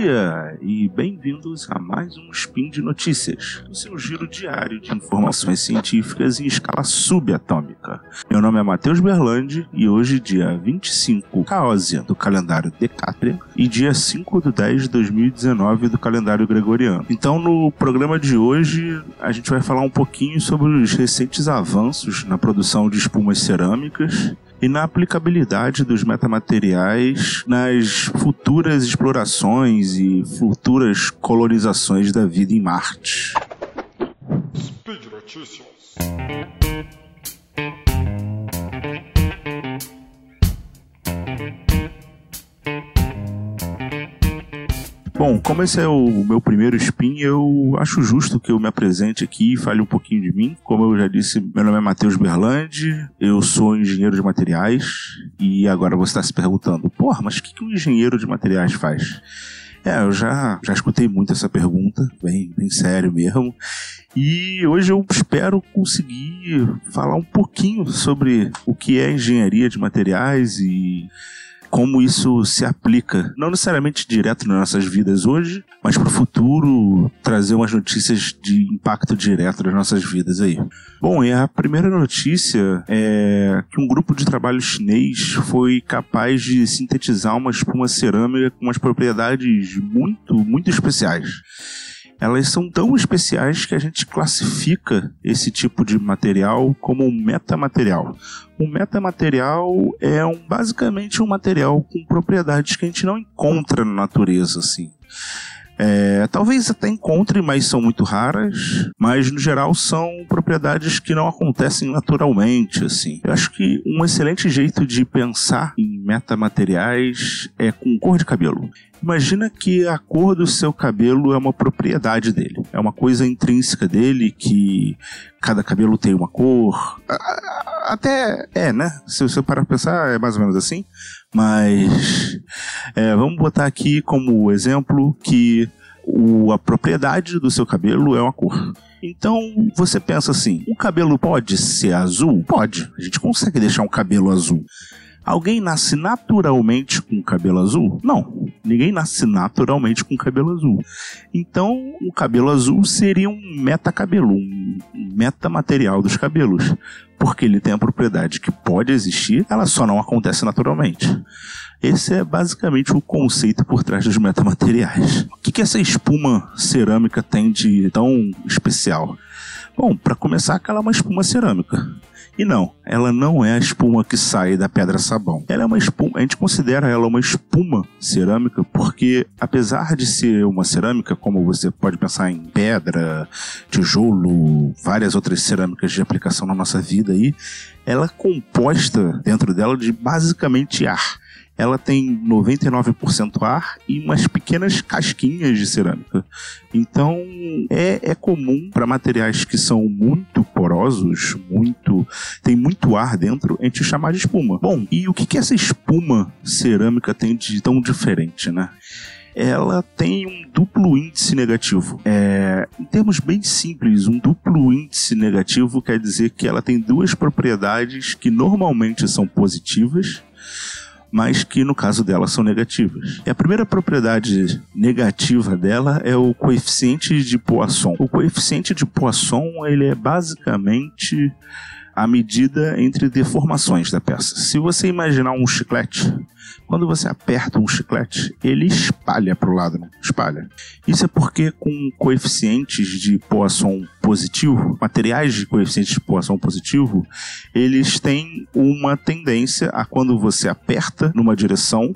dia e bem-vindos a mais um Spin de Notícias, o seu giro diário de informações científicas em escala subatômica. Meu nome é Matheus Berlandi e hoje, dia 25 Caósia do calendário Decátria e dia 5 de 10 de 2019 do calendário Gregoriano. Então, no programa de hoje, a gente vai falar um pouquinho sobre os recentes avanços na produção de espumas cerâmicas e na aplicabilidade dos metamateriais nas futuras explorações e futuras colonizações da vida em Marte. Speed Notícias. Bom, como esse é o meu primeiro spin, eu acho justo que eu me apresente aqui e fale um pouquinho de mim. Como eu já disse, meu nome é Matheus Berlandi, eu sou engenheiro de materiais e agora você está se perguntando, porra, mas o que, que um engenheiro de materiais faz? É, eu já, já escutei muito essa pergunta, bem, bem sério mesmo. E hoje eu espero conseguir falar um pouquinho sobre o que é engenharia de materiais e como isso se aplica, não necessariamente direto nas nossas vidas hoje, mas para o futuro trazer umas notícias de impacto direto nas nossas vidas aí. Bom, e a primeira notícia é que um grupo de trabalho chinês foi capaz de sintetizar uma espuma cerâmica com umas propriedades muito, muito especiais elas são tão especiais que a gente classifica esse tipo de material como um metamaterial. Um metamaterial é um, basicamente um material com propriedades que a gente não encontra na natureza, assim. É, talvez até encontre, mas são muito raras. Mas no geral são propriedades que não acontecem naturalmente, assim. Eu acho que um excelente jeito de pensar em metamateriais é com cor de cabelo. Imagina que a cor do seu cabelo é uma propriedade dele, é uma coisa intrínseca dele que cada cabelo tem uma cor. Até é, né? Se você parar pra pensar, é mais ou menos assim. Mas é, vamos botar aqui como exemplo que o, a propriedade do seu cabelo é uma cor. Então você pensa assim: o cabelo pode ser azul? Pode. A gente consegue deixar um cabelo azul. Alguém nasce naturalmente com cabelo azul? Não, ninguém nasce naturalmente com cabelo azul. Então, o cabelo azul seria um metacabelo, um metamaterial dos cabelos, porque ele tem a propriedade que pode existir, ela só não acontece naturalmente. Esse é basicamente o conceito por trás dos metamateriais. O que, que essa espuma cerâmica tem de tão especial? Bom, para começar, ela é uma espuma cerâmica. E não, ela não é a espuma que sai da pedra sabão. Ela é uma espuma, a gente considera ela uma espuma cerâmica porque apesar de ser uma cerâmica, como você pode pensar em pedra, tijolo, várias outras cerâmicas de aplicação na nossa vida aí, ela é composta dentro dela de basicamente ar ela tem 99% ar e umas pequenas casquinhas de cerâmica. Então é, é comum para materiais que são muito porosos, muito tem muito ar dentro, a gente chamar de espuma. Bom, e o que, que essa espuma cerâmica tem de tão diferente, né? ela tem um duplo índice negativo. É, em termos bem simples, um duplo índice negativo quer dizer que ela tem duas propriedades que normalmente são positivas, mas que no caso dela são negativas. E a primeira propriedade negativa dela é o coeficiente de Poisson. O coeficiente de Poisson ele é basicamente a medida entre deformações da peça. Se você imaginar um chiclete, quando você aperta um chiclete, ele espalha para o lado, né? espalha. Isso é porque com coeficientes de Poisson positivo, materiais de coeficientes de Poisson positivo, eles têm uma tendência a quando você aperta numa direção,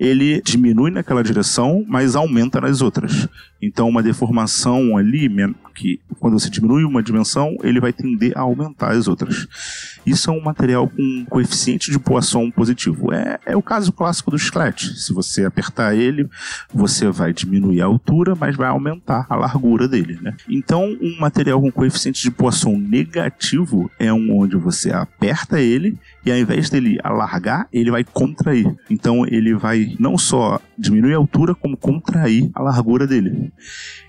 ele diminui naquela direção, mas aumenta nas outras. Então, uma deformação ali, que quando você diminui uma dimensão, ele vai tender a aumentar as outras. Isso é um material com coeficiente de Poisson positivo. É, é o caso clássico do chiclete. Se você apertar ele, você vai diminuir a altura, mas vai aumentar a largura dele. Né? Então, um material com coeficiente de Poisson negativo é um onde você aperta ele e ao invés dele alargar, ele vai contrair. Então, ele vai não só diminuir a altura como contrair a largura dele.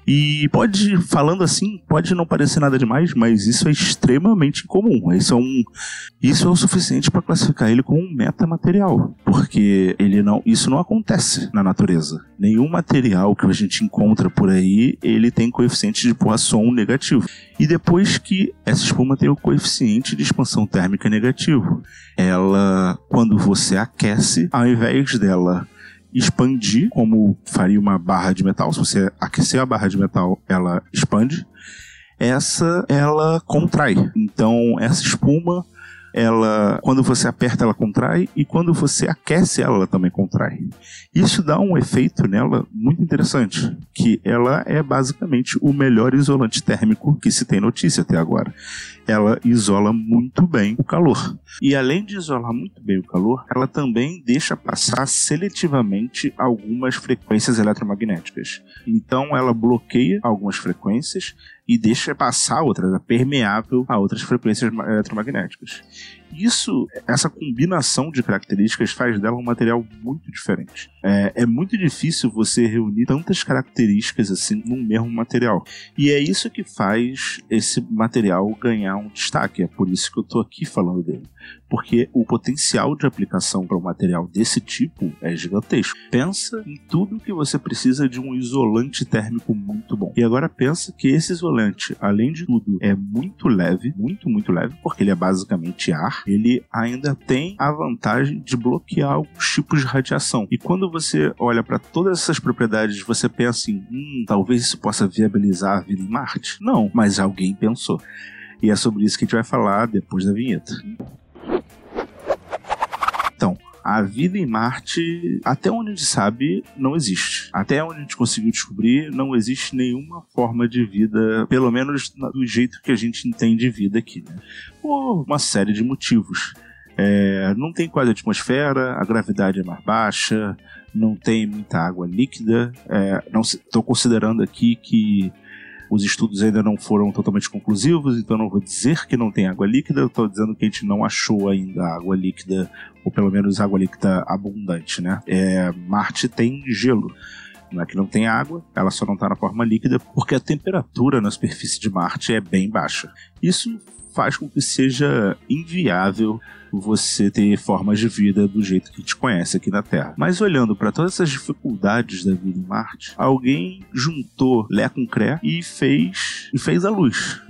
E pode, falando assim, pode não parecer nada demais, mas isso é extremamente comum. Isso é, um, isso é o suficiente para classificar ele como um metamaterial, porque ele não, isso não acontece na natureza. Nenhum material que a gente encontra por aí, ele tem coeficiente de Poisson negativo. E depois que essa espuma tem o coeficiente de expansão térmica negativo, ela, quando você aquece, ao invés dela expandir, como faria uma barra de metal. Se você aquecer a barra de metal, ela expande. Essa, ela contrai. Então, essa espuma ela quando você aperta ela contrai e quando você aquece ela, ela também contrai. Isso dá um efeito nela muito interessante, que ela é basicamente o melhor isolante térmico que se tem notícia até agora ela isola muito bem o calor. E além de isolar muito bem o calor, ela também deixa passar seletivamente algumas frequências eletromagnéticas. Então ela bloqueia algumas frequências e deixa passar outras, é permeável a outras frequências eletromagnéticas. Isso, essa combinação de características faz dela um material muito diferente. É, é muito difícil você reunir tantas características assim num mesmo material. E é isso que faz esse material ganhar um destaque. É por isso que eu estou aqui falando dele porque o potencial de aplicação para um material desse tipo é gigantesco. Pensa em tudo que você precisa de um isolante térmico muito bom. E agora pensa que esse isolante, além de tudo, é muito leve, muito, muito leve, porque ele é basicamente ar. Ele ainda tem a vantagem de bloquear alguns tipos de radiação. E quando você olha para todas essas propriedades, você pensa em, hum, talvez isso possa viabilizar a vida em Marte? Não, mas alguém pensou. E é sobre isso que a gente vai falar depois da vinheta. A vida em Marte, até onde a gente sabe, não existe. Até onde a gente conseguiu descobrir, não existe nenhuma forma de vida, pelo menos do jeito que a gente entende vida aqui, né? Por uma série de motivos. É, não tem quase atmosfera, a gravidade é mais baixa, não tem muita água líquida. Estou é, considerando aqui que os estudos ainda não foram totalmente conclusivos, então não vou dizer que não tem água líquida, eu estou dizendo que a gente não achou ainda água líquida, ou pelo menos água líquida abundante, né? É, Marte tem gelo. Não é que não tem água, ela só não está na forma líquida porque a temperatura na superfície de Marte é bem baixa. Isso faz com que seja inviável você ter formas de vida do jeito que a gente conhece aqui na Terra. Mas olhando para todas essas dificuldades da vida em Marte, alguém juntou Lé com Cré e fez, e fez a luz.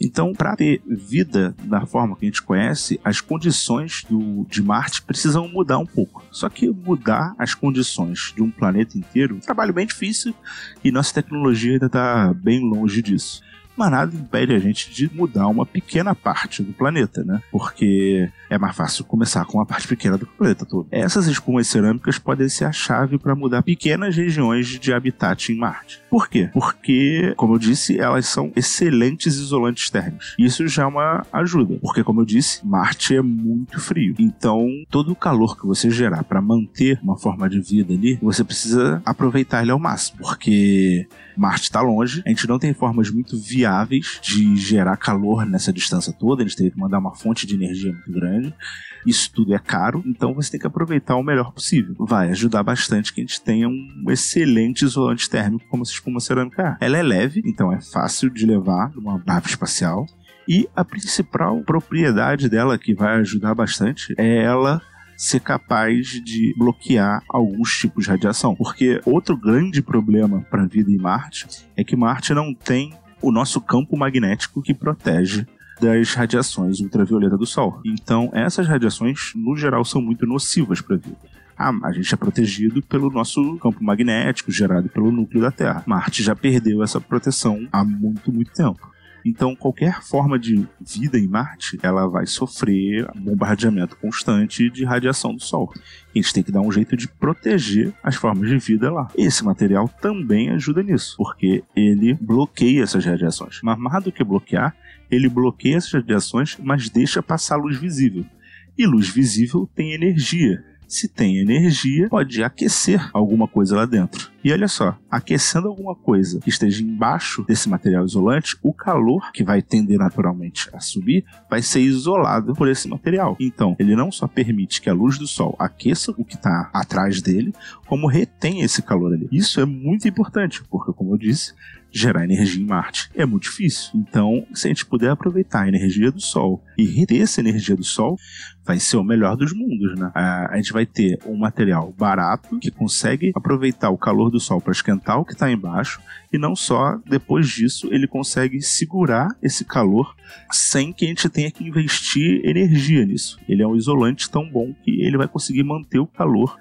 Então, para ter vida da forma que a gente conhece, as condições do, de Marte precisam mudar um pouco. Só que mudar as condições de um planeta inteiro é um trabalho bem difícil e nossa tecnologia ainda está bem longe disso mas nada impede a gente de mudar uma pequena parte do planeta, né? Porque é mais fácil começar com uma parte pequena do planeta todo. Essas espumas cerâmicas podem ser a chave para mudar pequenas regiões de habitat em Marte. Por quê? Porque, como eu disse, elas são excelentes isolantes térmicos. Isso já é uma ajuda, porque, como eu disse, Marte é muito frio. Então, todo o calor que você gerar para manter uma forma de vida ali, você precisa aproveitar ele ao máximo, porque Marte está longe, a gente não tem formas muito viáveis de gerar calor nessa distância toda, a gente teria que mandar uma fonte de energia muito grande. Isso tudo é caro, então você tem que aproveitar o melhor possível. Vai ajudar bastante que a gente tenha um excelente isolante térmico como essa espuma cerâmica. Ela é leve, então é fácil de levar numa nave espacial. E a principal propriedade dela que vai ajudar bastante é ela ser capaz de bloquear alguns tipos de radiação. Porque outro grande problema para a vida em Marte é que Marte não tem o nosso campo magnético que protege das radiações ultravioleta do Sol. Então, essas radiações, no geral, são muito nocivas para a vida. Ah, a gente é protegido pelo nosso campo magnético gerado pelo núcleo da Terra. Marte já perdeu essa proteção há muito, muito tempo. Então, qualquer forma de vida em Marte, ela vai sofrer bombardeamento constante de radiação do Sol. E a gente tem que dar um jeito de proteger as formas de vida lá. Esse material também ajuda nisso, porque ele bloqueia essas radiações. Mas mais do que bloquear, ele bloqueia essas radiações, mas deixa passar luz visível. E luz visível tem energia. Se tem energia, pode aquecer alguma coisa lá dentro. E olha só, aquecendo alguma coisa que esteja embaixo desse material isolante, o calor que vai tender naturalmente a subir vai ser isolado por esse material. Então, ele não só permite que a luz do sol aqueça o que está atrás dele, como retém esse calor ali. Isso é muito importante, porque, como eu disse, gerar energia em Marte é muito difícil. Então, se a gente puder aproveitar a energia do Sol e reter essa energia do Sol, vai ser o melhor dos mundos, né? A, gente vai ter um material barato que consegue aproveitar o calor do Sol para esquentar o que está embaixo e não só depois disso ele consegue segurar esse calor sem que a gente tenha que investir energia nisso. Ele é um isolante tão bom que ele vai conseguir manter o calor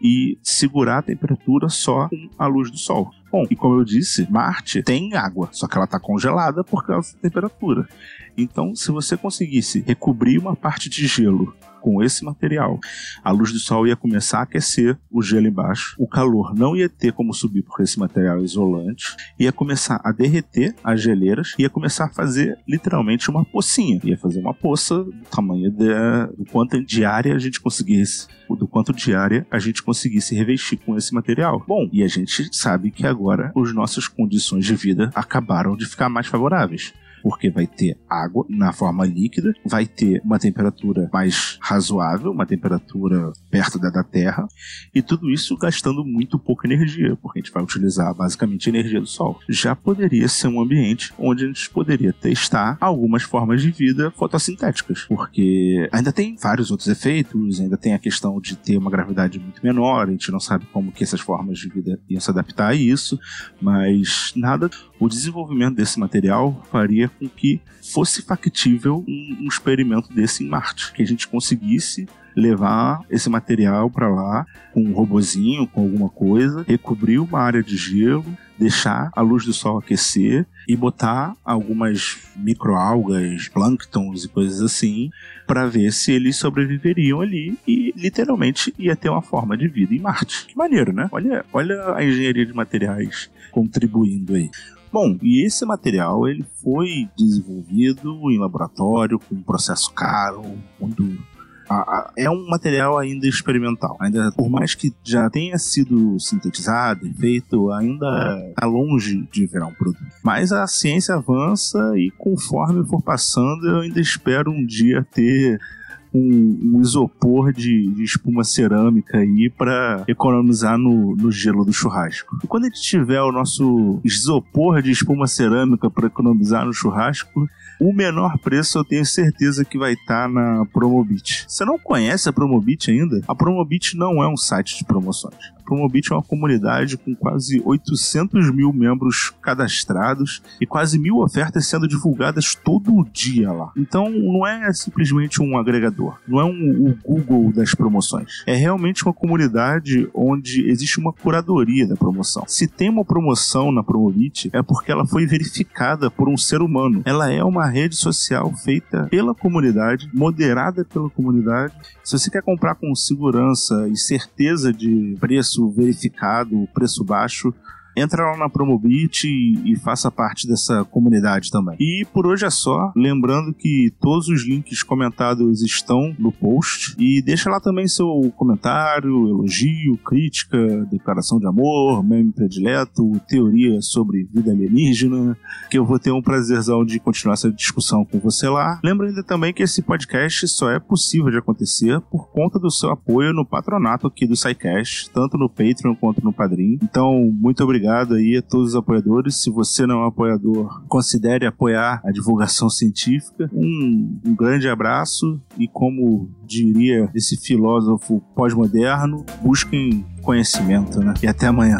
e segurar a temperatura só com a luz do sol. Bom, e como eu disse, Marte tem água, só que ela está congelada por causa da temperatura. Então, se você conseguisse recobrir uma parte de gelo com esse material, a luz do sol ia começar a aquecer o gelo embaixo, o calor não ia ter como subir por esse material isolante, ia começar a derreter as geleiras, ia começar a fazer literalmente uma pocinha, ia fazer uma poça do tamanho do quanto de área a gente conseguisse, do quanto de área a gente conseguisse revestir com esse material. Bom, e a gente sabe que agora as nossas condições de vida acabaram de ficar mais favoráveis porque vai ter água na forma líquida, vai ter uma temperatura mais razoável, uma temperatura perto da da Terra, e tudo isso gastando muito pouca energia, porque a gente vai utilizar basicamente a energia do Sol. Já poderia ser um ambiente onde a gente poderia testar algumas formas de vida fotossintéticas, porque ainda tem vários outros efeitos, ainda tem a questão de ter uma gravidade muito menor, a gente não sabe como que essas formas de vida iam se adaptar a isso, mas nada, o desenvolvimento desse material faria com que fosse factível um, um experimento desse em Marte, que a gente conseguisse levar esse material para lá com um robozinho, com alguma coisa, recobrir uma área de gelo, deixar a luz do sol aquecer e botar algumas microalgas, plânctons e coisas assim, para ver se eles sobreviveriam ali e literalmente ia ter uma forma de vida em Marte. Que maneiro, né? Olha, olha a engenharia de materiais contribuindo aí. Bom, e esse material ele foi desenvolvido em laboratório com um processo caro, muito é um material ainda experimental. Ainda, por mais que já tenha sido sintetizado e feito, ainda está longe de virar um produto. Mas a ciência avança e conforme for passando, eu ainda espero um dia ter um, um isopor de, de, espuma cerâmica aí para economizar no, no, gelo do churrasco. E quando a gente tiver o nosso isopor de espuma cerâmica para economizar no churrasco, o menor preço eu tenho certeza que vai estar tá na Promobit. Você não conhece a Promobit ainda? A Promobit não é um site de promoções. Promobit é uma comunidade com quase 800 mil membros cadastrados e quase mil ofertas sendo divulgadas todo dia lá. Então não é simplesmente um agregador, não é um, o Google das promoções. É realmente uma comunidade onde existe uma curadoria da promoção. Se tem uma promoção na Promobit, é porque ela foi verificada por um ser humano. Ela é uma rede social feita pela comunidade, moderada pela comunidade. Se você quer comprar com segurança e certeza de preço preço verificado, preço baixo, entra lá na Promobit e, e, faça parte dessa comunidade também. E por hoje é só. Lembrando que todos os links comentados estão no post. E deixa lá também seu comentário, elogio, crítica, declaração de amor, meme predileto, teoria sobre vida alienígena, que eu vou ter um prazerzão de continuar essa discussão com você lá. Lembra ainda também que esse podcast só é possível de acontecer por conta do seu apoio no patronato aqui do SciCast, tanto no Patreon quanto no Padrim. Então, muito obrigado obrigado aí a todos os apoiadores. Se você não é um apoiador, considere apoiar a divulgação científica. Um, um grande abraço e, como diria esse filósofo pós-moderno, busquem conhecimento, né? E até amanhã.